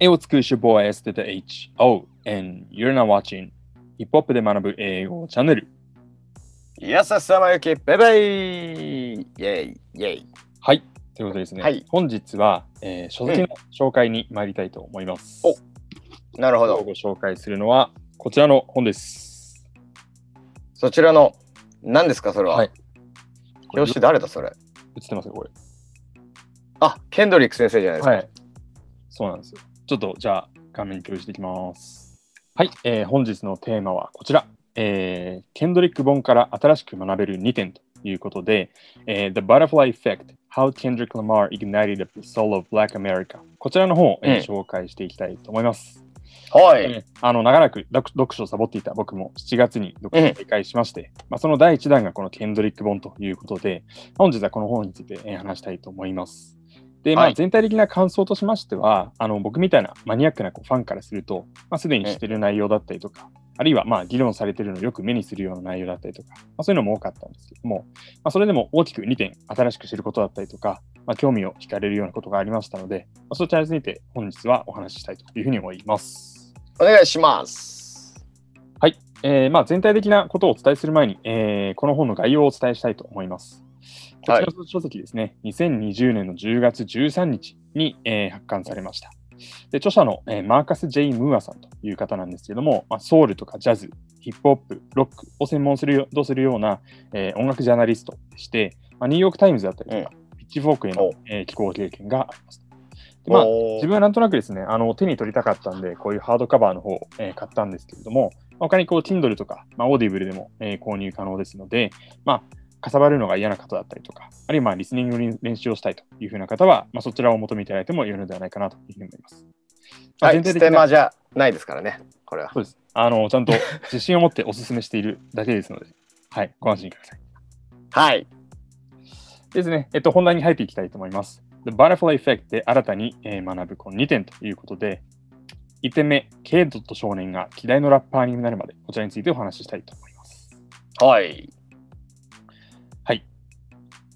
英語つく your boy S to the H O and you're not watching ヒップホップで学ぶ英語チャンネル。やささまゆき、バイバイイェイイェイはい。ということでですね、はい本日は、えー書籍の紹介に参りたいと思います。おなるほど。今日ご紹介するのはこちらの本です。そちらの、何ですか、それは？はい表紙誰だ、それ。映ってますよ、これ。あ、ケンドリック先生じゃないですか。はい。そうなんですよ。ちょっとじゃあ画面共有していきます。はい、えー本日のテーマはこちら。えーケンドリック本から新しく学べる2点ということで、えー The Butterfly Effect How Kendrick Lamar Ignited the Soul of Black America こちらの本を、えーうん紹介していきたいと思います。はい。えーあの長らく読読書をサボっていた僕も7月に読書を再開しまして、まあ、その第1弾がこのケンドリック本ということで、本日はこの本についてえー話したいと思います。で、まあ、はい全体的な感想としましては、あの僕みたいなマニアックなこうファンからすると、まあ、すでに知っている内容だったりとか、あるいはまあ議論されているのをよく目にするような内容だったりとか、まあ、そういうのも多かったんですけども、まあ、それでも大きく2点新しく知ることだったりとか、まあ、興味を惹かれるようなことがありましたので、まあ、そちらについて本日はお話ししたいというふうに思います。お願いします。はい、えーまあ、全体的なことをお伝えする前に、えーこの本の概要をお伝えしたいと思います。こちらの書籍ですね、2020年の10月13日に、えー発刊されました。で著者の、えーマーカス・ジェイ・ムーアさんという方なんですけれども、まあ、ソウルとかジャズ、ヒップホップ、ロックを専門するよとするような、えー音楽ジャーナリストでして、まあ、ニューヨーク・タイムズだったりとか、 Pitchfork へのお、えー寄稿経験があります。でまあ、自分はなんとなくですね、あの手に取りたかったんで、こういうハードカバーの方を、えー買ったんですけれども、まあ他にこう Kindle とか、まあ、Audible でも、えー購入可能ですので、まあ、かさばるのが嫌な方だったりとか、あるいはまあリスニングの練習をしたいというふうな方は、まあ、そちらをお求めいただいても良いのではないかなというふうに思います。まあはい、ステマじゃないですからね、これは。そうです。あの、ちゃんと 自信を持ってお勧めしているだけですので、はい、ご安心ください。はい。ですね、えっと、本題に入っていきたいと思います。The Butterfly Effect で新たに、えー学ぶこの2点ということで、1点目、ケイドと少年が希代のラッパーになるまで、こちらについてお話ししたいと思います。はい。はい。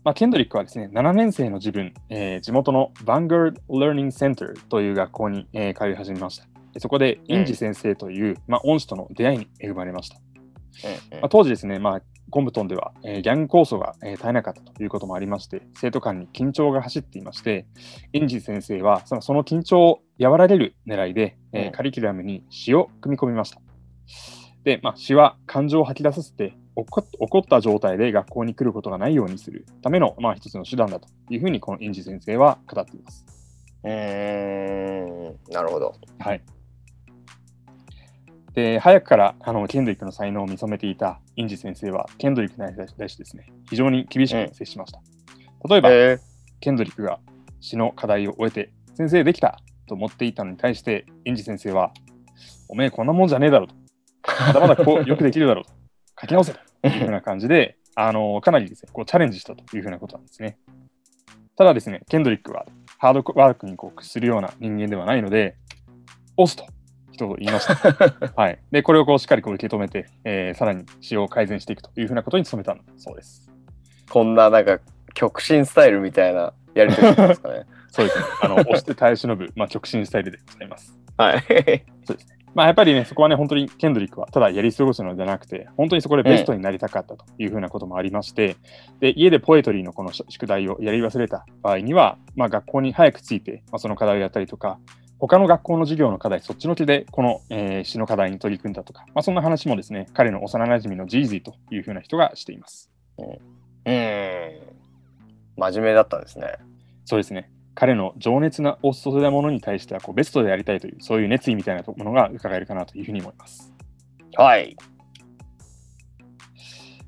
まあ、ケンドリックはですね、7年生の自分、えー地元の Vanguard Learning Center という学校に、えー通い始めました。でそこで、インジ先生という、まあ、恩師との出会いに恵まれました。うんまあ、当時ですね、まあ、コンブトンでは、えーギャング構想が、えー絶えなかったということもありまして、生徒間に緊張が走っていまして、インジ先生はそのその緊張を和らげる狙いで、えーうんカリキュラムに詩を組み込みました。で、まあ、詩は感情を吐き出させて怒っ、た状態で学校に来ることがないようにするための、まあ、一つの手段だというふうに、このインジ先生は語っています。うーん、なるほど。はい。で、早くからあのケンドリックの才能を見初めていたインジ先生は、ケンドリックに対してですね、非常に厳しく接しました。例えば、えケンドリックが詩の課題を終えて、先生できたと思っていたのに対して、インジ先生は、おめえこんなもんじゃねえだろと。まだまだこう よくできるだろうと。書き直せというふうな感じで、あのかなりですね、こうチャレンジしたというふうなことなんですね。ただですね、ケンドリックはハードワークにこう屈するような人間ではないので、押すと一言言いました。はい。で、これをこうしっかりこう受け止めて、えーさらに詩を改善していくというふうなことに努めたそうです。こんななんか極真スタイルみたいなやりとりですかね。そうですね。あの、押して耐え忍ぶ、まあ、直進スタイルでございます。はい。まあ、やっぱりね、そこはね、本当にケンドリックはただやり過ごすのではなくて、本当にそこでベストになりたかったというふうなこともありまして、で家でポエトリーのこの宿題をやり忘れた場合には、まあ、学校に早く着いて、まあ、その課題をやったりとか、他の学校の授業の課題、そっちのけでこの、えー詩の課題に取り組んだとか、まあ、そんな話もですね、彼の幼馴染のジーズィというふうな人がしています。うーん。真面目だったんですね。そうですね。彼の情熱なお注いだものに対してはこうベストでやりたいという、そういう熱意みたいなものが伺えるかなというふうに思います。はい。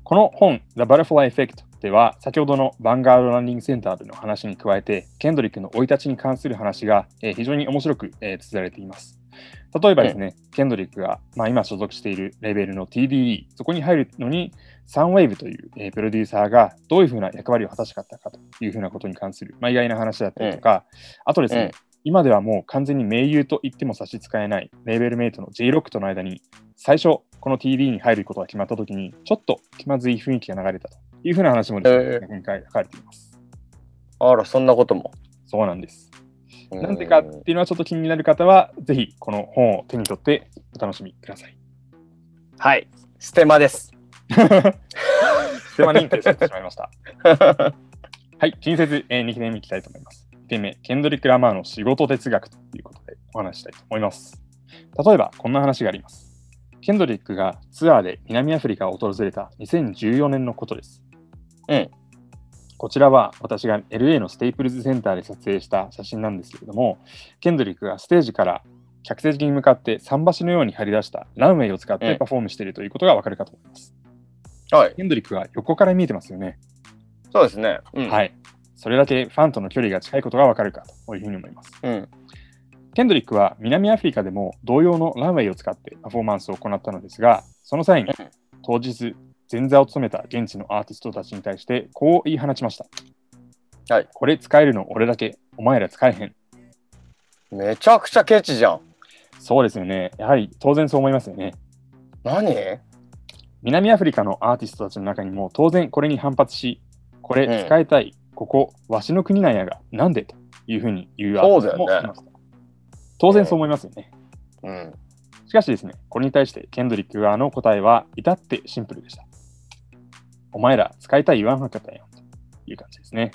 この本、The Butterfly Effect では、先ほどのバンガードランディングセンターでの話に加えて、ケンドリックの生い立ちに関する話が、えー非常に面白く、えー綴られています。例えばですね、ケンドリックが、まあ、今所属しているレベルの TDE、そこに入るのに、サンウェイブという、えープロデューサーがどういうふうな役割を果たしたかったかというふうなことに関する、まあ、意外な話だったりとか、あとですね、うん今ではもう完全に盟友と言っても差し支えないレーベルメイトの J ロックとの間に最初この TD に入ることが決まった時にちょっと気まずい雰囲気が流れたというふうな話もですね、え今回書かれています。あら、そんなことも。そうなんです。なんでかっていうのはちょっと気になる方は、ぜひこの本を手に取ってお楽しみください。はい、ステマです。ステマ認定されてしまいました。はい、近接、えー、2期目に行きたいと思います。1点目、ケンドリック・ラマーの仕事哲学ということでお話したいと思います。例えば、こんな話があります。ケンドリックがツアーで南アフリカを訪れた2014年のことです。うん。こちらは私が LA のステイプルズセンターで撮影した写真なんですけれども、ケンドリックがステージから客席に向かって桟橋のように張り出したランウェイを使ってパフォームしているということがわかるかと思います。はい、ケンドリックが横から見えてますよね。そうですね。うん、はい。それだけファンとの距離が近いことがわかるかというふうに思います。うん。ケンドリックは南アフリカでも同様のランウェイを使ってパフォーマンスを行ったのですが、その際に当日前座を務めた現地のアーティストたちに対してこう言い放ちました。はい。これ使えるの俺だけ、お前ら使えへん。めちゃくちゃケチじゃん。そうですよね。やはり当然そう思いますよね。何南アフリカのアーティストたちの中にも当然これに反発し、これ使いたい、うん、ここ、わしの国なんやが、なんでというふうに言うアーティストもいました。当然そう思いますよね。うん。しかしですね、これに対してケンドリック側の答えは至ってシンプルでした。お前ら使いたい言わんはかったやんという感じですね。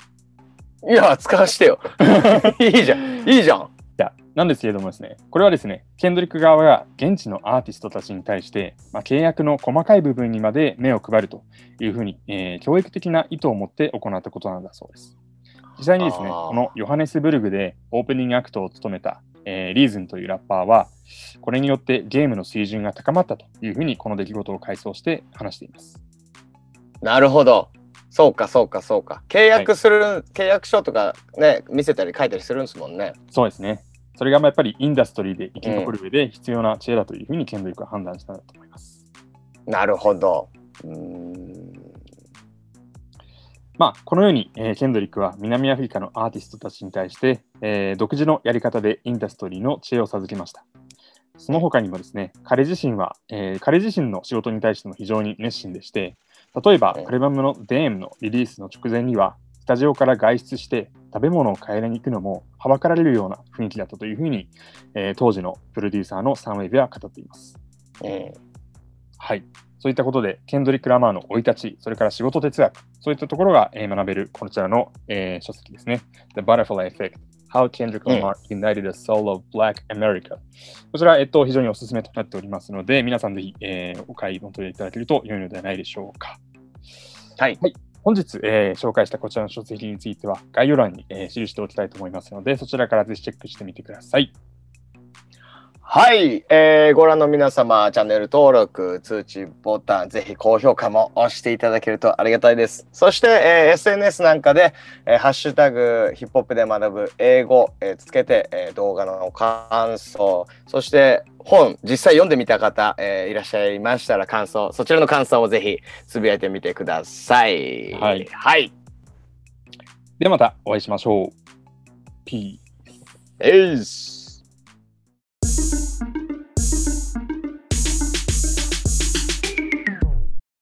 いや、使わしてよ。いいじゃん。いいじゃん。いや、なんですけれどもですね、これはですね、ケンドリック側が現地のアーティストたちに対して、まあ、契約の細かい部分にまで目を配るというふうに、えー、教育的な意図を持って行ったことなんだそうです。実際にですね、このヨハネスブルグでオープニングアクトを務めた、えー、リーズンというラッパーは、これによってゲームの水準が高まったというふうに、この出来事を回想して話しています。なるほど。そうか、そうか、そうか。契約する、はい、契約書とかね、見せたり書いたりするんですもんね。そうですね。それがやっぱりインダストリーで生き残る上で必要な知恵だというふうにケンドリックは判断したんだと思います。なるほど。うんまあ、このように、えー、ケンドリックは南アフリカのアーティストたちに対して、えー、独自のやり方でインダストリーの知恵を授けました。その他にもですね、彼自身は、えー、彼自身の仕事に対しても非常に熱心でして、例えば、アルバムの DM のリリースの直前には、スタジオから外出して食べ物を買いに行くのもはばかられるような雰囲気だったというふうに、えー、当時のプロデューサーのサンウェイビは語っています。うん、はい。そういったことで、ケンドリック・ラマーの生い立ち、それから仕事哲学、そういったところが、えー、学べるこちらの、えー、書籍ですね。The Butterfly Effect How Kendrick Lamar United the Soul of Black America、こちら、えっと、非常におすすめとなっておりますので、皆さんぜひ、えー、お買い求めいただけると良いのではないでしょうか。はい。はい、本日、えー、紹介したこちらの書籍については、概要欄に、えー、記しておきたいと思いますので、そちらからぜひチェックしてみてください。はい、えー、ご覧の皆様、チャンネル登録、通知ボタン、ぜひ高評価も押していただけるとありがたいです。そして、えー、SNS なんかで、えー、ハッシュタグ、ヒップホップで学ぶ英語、えー、つけて、えー、動画の感想、そして本、実際読んでみた方、えー、いらっしゃいましたら感想、そちらの感想をぜひつぶやいてみてください。はい。はい、ではまたお会いしましょう。ピース。えいっす。